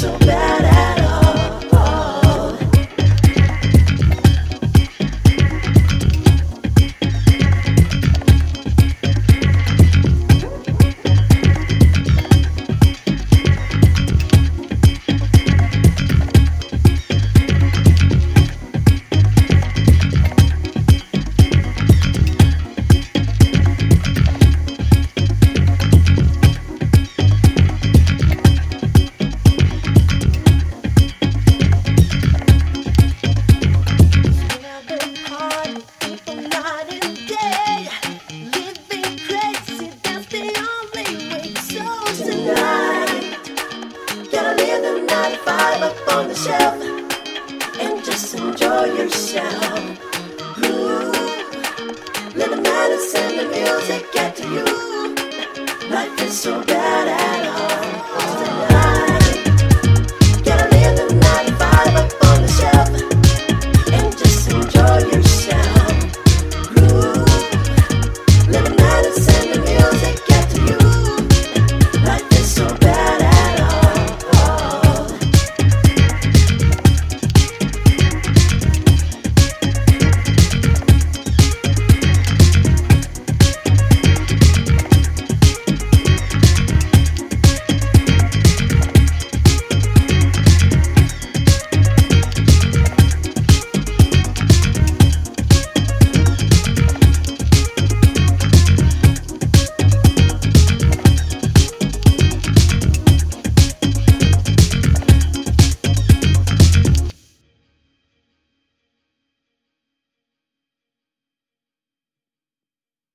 so bad. up on the shelf and just enjoy yourself. Ooh, let the medicine, and the music get to you. Life is so bad.